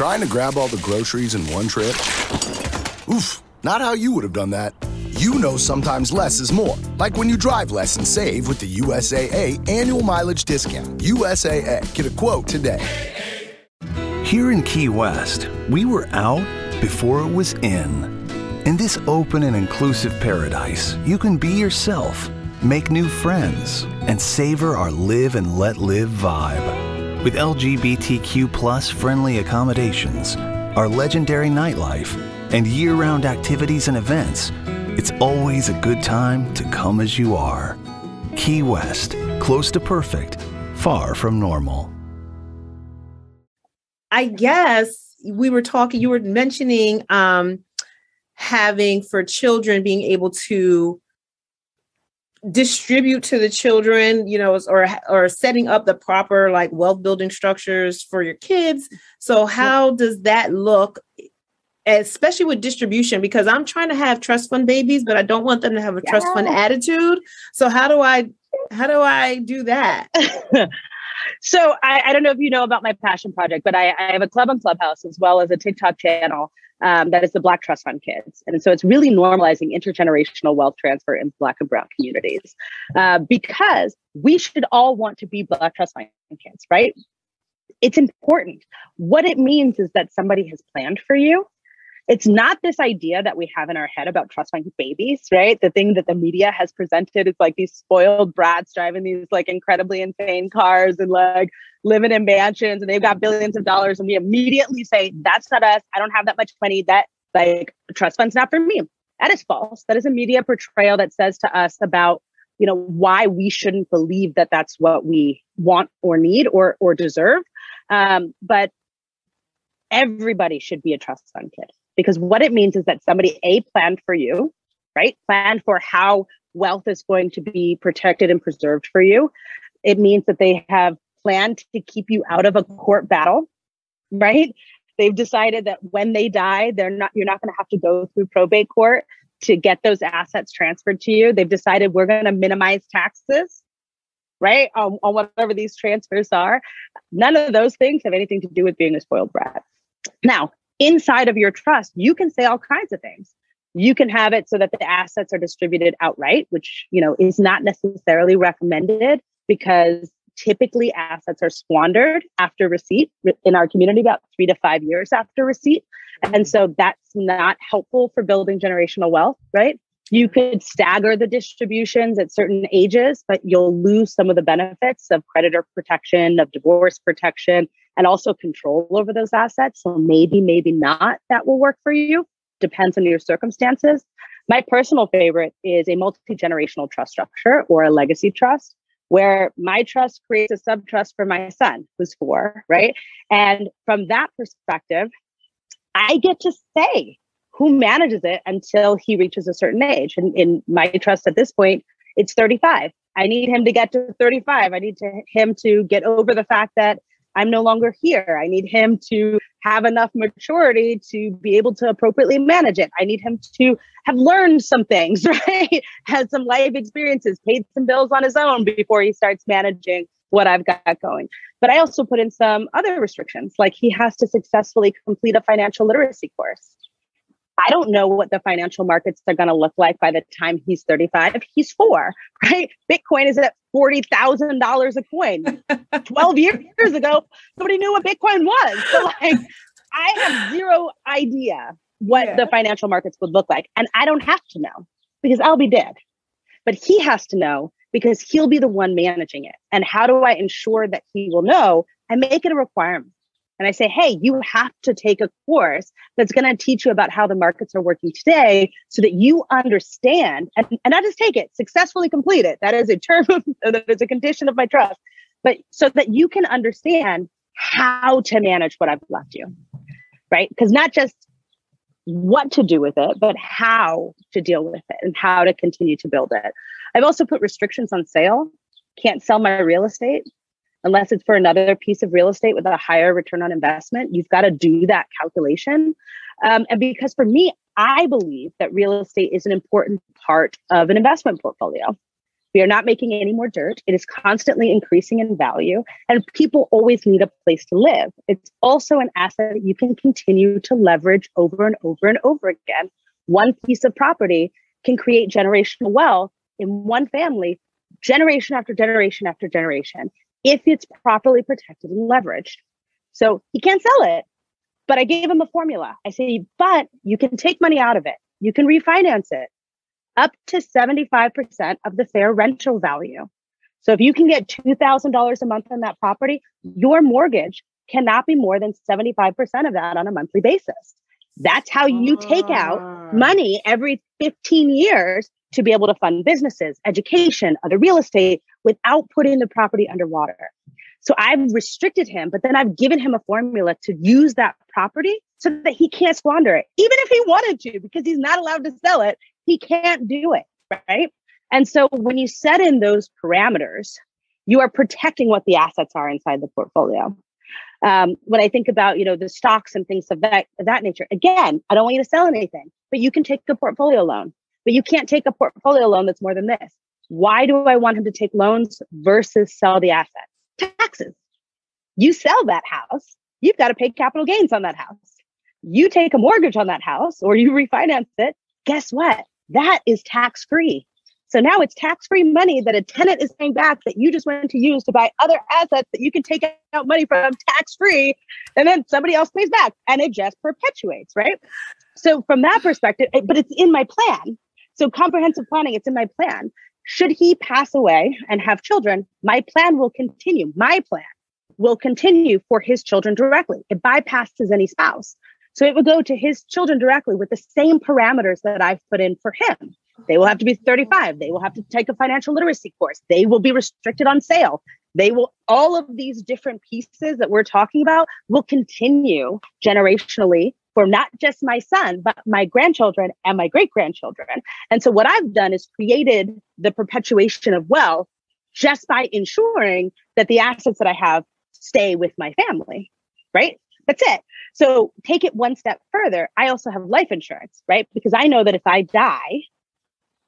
Trying to grab all the groceries in one trip? Oof, not how you would have done that. You know sometimes less is more. Like when you drive less and save with the USAA annual mileage discount. USAA, get a quote today. Here in Key West, we were out before it was in. In this open and inclusive paradise, you can be yourself, make new friends, and savor our live and let live vibe. With LGBTQ plus friendly accommodations, our legendary nightlife, and year round activities and events, it's always a good time to come as you are. Key West, close to perfect, far from normal. I guess we were talking, you were mentioning um, having for children being able to distribute to the children you know or or setting up the proper like wealth building structures for your kids. So how does that look eh, especially with distribution? Because i'm trying to have trust fund babies but i don't want them to have a yeah. trust fund attitude. So how do i how do i do that? So I, I, don't know if you know about my passion project but I, I have a club on clubhouse as well as a tiktok channel um, that is the Black Trust Fund Kids. And so it's really normalizing intergenerational wealth transfer in Black and Brown communities uh, because we should all want to be Black Trust Fund Kids, right? It's important. What it means is that somebody has planned for you it's not this idea that we have in our head about trust fund babies, right? The thing that the media has presented is like these spoiled brats driving these like incredibly insane cars and like living in mansions and they've got billions of dollars. And we immediately say, that's not us. I don't have that much money. That like trust fund's not for me. That is false. That is a media portrayal that says to us about you know why we shouldn't believe that that's what we want or need or or deserve um, but everybody should be a trust fund kid because what it means is that somebody a planned for you right? Planned for how wealth is going to be protected and preserved for you. It means that they have planned to keep you out of a court battle right? They've decided that when they die they're not you're not going to have to go through probate court to get those assets transferred to you. They've decided we're going to minimize taxes right on, on whatever these transfers are. None of those things have anything to do with being a spoiled brat. Now inside of your trust, you can say all kinds of things. You can have it so that the assets are distributed outright, which, you know, is not necessarily recommended because typically assets are squandered after receipt in our community about 3 to 5 years after receipt. And so that's not helpful for building generational wealth, right? You could stagger the distributions at certain ages, but you'll lose some of the benefits of creditor protection, of divorce protection, and also control over those assets. So maybe, maybe not that will work for you. Depends on your circumstances. My personal favorite is a multi generational trust structure or a legacy trust, where my trust creates a sub trust for my son, who's four, right? And from that perspective, I get to say who manages it until he reaches a certain age. And in my trust at this point, it's 35. I need him to get to 35. I need to, him to get over the fact that I'm no longer here. I need him to have enough maturity to be able to appropriately manage it. I need him to have learned some things, right? Had some life experiences, paid some bills on his own before he starts managing what I've got going. But I also put in some other restrictions, like he has to successfully complete a financial literacy course. I don't know what the financial markets are going to look like by the time he's 35. He's four, right? Bitcoin is at $40,000 a coin. 12 years ago, nobody knew what Bitcoin was. So, like, I have zero idea what yeah. the financial markets would look like. And I don't have to know because I'll be dead. But he has to know because he'll be the one managing it. And how do I ensure that he will know? I make it a requirement and I say, hey, you have to take a course that's going to teach you about how the markets are working today so that you understand and, and just take it, successfully complete it. That is a term, that is a condition of my trust, but so that you can understand how to manage what I've left you, right? Because not just what to do with it, but how to deal with it and how to continue to build it. I've also put restrictions on sale. Can't sell my real estate unless it's for another piece of real estate with a higher return on investment. You've got to do that calculation. Um, and because for me, I believe that real estate is an important part of an investment portfolio. We are not making any more dirt. It is constantly increasing in value, and people always need a place to live. It's also an asset that you can continue to leverage over and over and over again. One piece of property can create generational wealth in one family, generation after generation after generation, if it's properly protected and leveraged. So he can't sell it, but I gave him a formula. I say, but you can take money out of it. You can refinance it up to 75% of the fair rental value. So if you can get $2,000 a month on that property, your mortgage cannot be more than 75% of that on a monthly basis. That's how you take out ah. money every 15 years to be able to fund businesses, education, other real estate without putting the property underwater. So I've restricted him, but then I've given him a formula to use that property so that he can't squander it, even if he wanted to, because he's not allowed to sell it he can't do it, right? And so when you set in those parameters, you are protecting what the assets are inside the portfolio. Um, when I think about, you know, the stocks and things of that, of that nature, again, I don't want you to sell anything, but you can take a portfolio loan, but you can't take a portfolio loan that's more than this. Why do I want him to take loans versus sell the assets? Taxes. You sell that house, you've got to pay capital gains on that house. You take a mortgage on that house or you refinance it. Guess what? that is tax free. So now it's tax free money that a tenant is paying back that you just went to use to buy other assets that you can take out money from tax free. And then somebody else pays back and it just perpetuates, right? So from that perspective, but it's in my plan. So comprehensive planning, it's in my plan. Should he pass away and have children, my plan will continue. My plan will continue for his children directly. It bypasses any spouse. So it would go to his children directly with the same parameters that I've put in for him. They will have to be 35. They will have to take a financial literacy course. They will be restricted on sale. They will, all of these different pieces that we're talking about will continue generationally for not just my son, but my grandchildren and my great grandchildren. And so what I've done is created the perpetuation of wealth just by ensuring that the assets that I have stay with my family, right? That's it. So take it one step further. I also have life insurance, right? Because I know that if I die,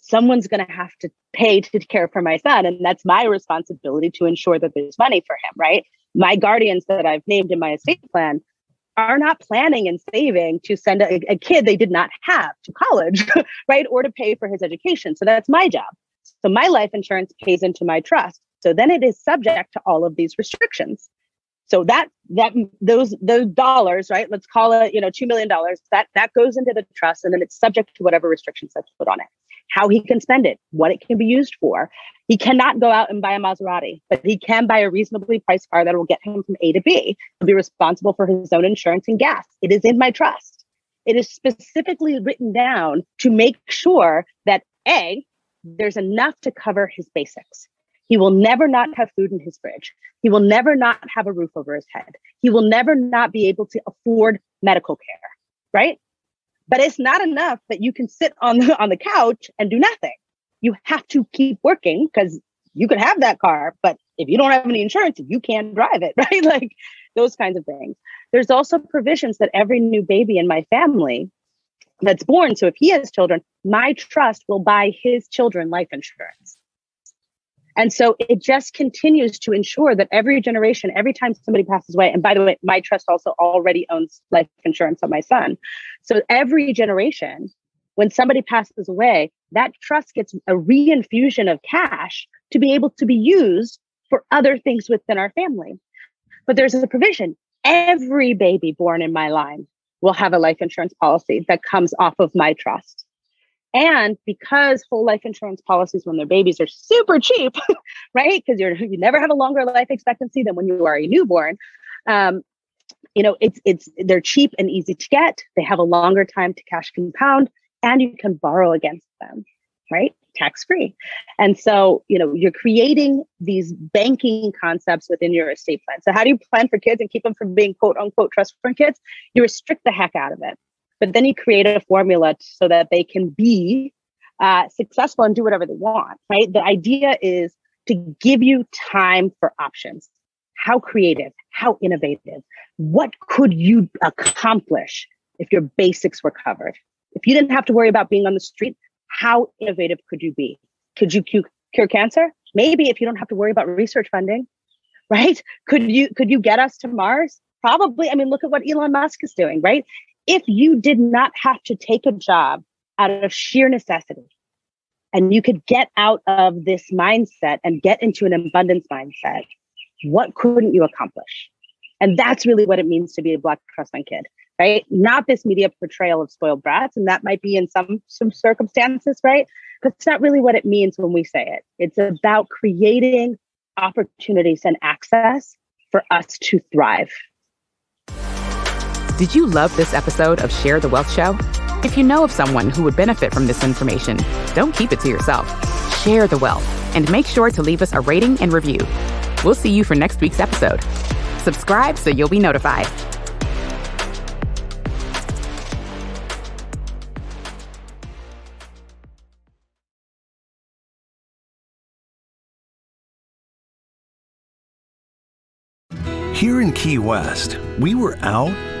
someone's going to have to pay to care for my son. And that's my responsibility to ensure that there's money for him, right? My guardians that I've named in my estate plan are not planning and saving to send a, a kid they did not have to college, right? Or to pay for his education. So that's my job. So my life insurance pays into my trust. So then it is subject to all of these restrictions. So that that those those dollars, right? Let's call it, you know, two million dollars. That that goes into the trust, and then it's subject to whatever restrictions that's put on it. How he can spend it, what it can be used for. He cannot go out and buy a Maserati, but he can buy a reasonably priced car that will get him from A to B. He'll be responsible for his own insurance and gas. It is in my trust. It is specifically written down to make sure that A, there's enough to cover his basics. He will never not have food in his fridge. He will never not have a roof over his head. He will never not be able to afford medical care, right? But it's not enough that you can sit on the, on the couch and do nothing. You have to keep working because you could have that car, but if you don't have any insurance, you can't drive it, right? Like those kinds of things. There's also provisions that every new baby in my family that's born, so if he has children, my trust will buy his children life insurance. And so it just continues to ensure that every generation, every time somebody passes away, and by the way, my trust also already owns life insurance on my son. So every generation, when somebody passes away, that trust gets a reinfusion of cash to be able to be used for other things within our family. But there's a provision. Every baby born in my line will have a life insurance policy that comes off of my trust. And because whole life insurance policies when they're babies are super cheap, right? Because you're you never have a longer life expectancy than when you are a newborn. Um, you know, it's it's they're cheap and easy to get. They have a longer time to cash compound, and you can borrow against them, right? Tax free. And so, you know, you're creating these banking concepts within your estate plan. So, how do you plan for kids and keep them from being quote unquote trust fund kids? You restrict the heck out of it but then you create a formula so that they can be uh, successful and do whatever they want, right? The idea is to give you time for options. How creative, how innovative, what could you accomplish if your basics were covered? If you didn't have to worry about being on the street, how innovative could you be? Could you cure cancer? Maybe if you don't have to worry about research funding, right? Could you could you get us to Mars? Probably. I mean, look at what Elon Musk is doing, right? If you did not have to take a job out of sheer necessity, and you could get out of this mindset and get into an abundance mindset, what couldn't you accomplish? And that's really what it means to be a Black fund kid, right? Not this media portrayal of spoiled brats, and that might be in some some circumstances, right? But it's not really what it means when we say it. It's about creating opportunities and access for us to thrive. Did you love this episode of Share the Wealth Show? If you know of someone who would benefit from this information, don't keep it to yourself. Share the wealth and make sure to leave us a rating and review. We'll see you for next week's episode. Subscribe so you'll be notified. Here in Key West, we were out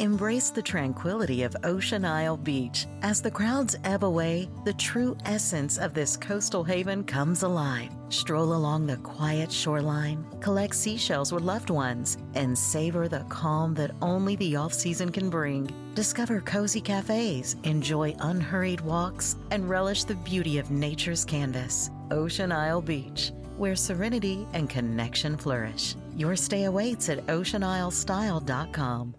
Embrace the tranquility of Ocean Isle Beach. As the crowds ebb away, the true essence of this coastal haven comes alive. Stroll along the quiet shoreline, collect seashells with loved ones, and savor the calm that only the off season can bring. Discover cozy cafes, enjoy unhurried walks, and relish the beauty of nature's canvas. Ocean Isle Beach, where serenity and connection flourish. Your stay awaits at oceanislestyle.com.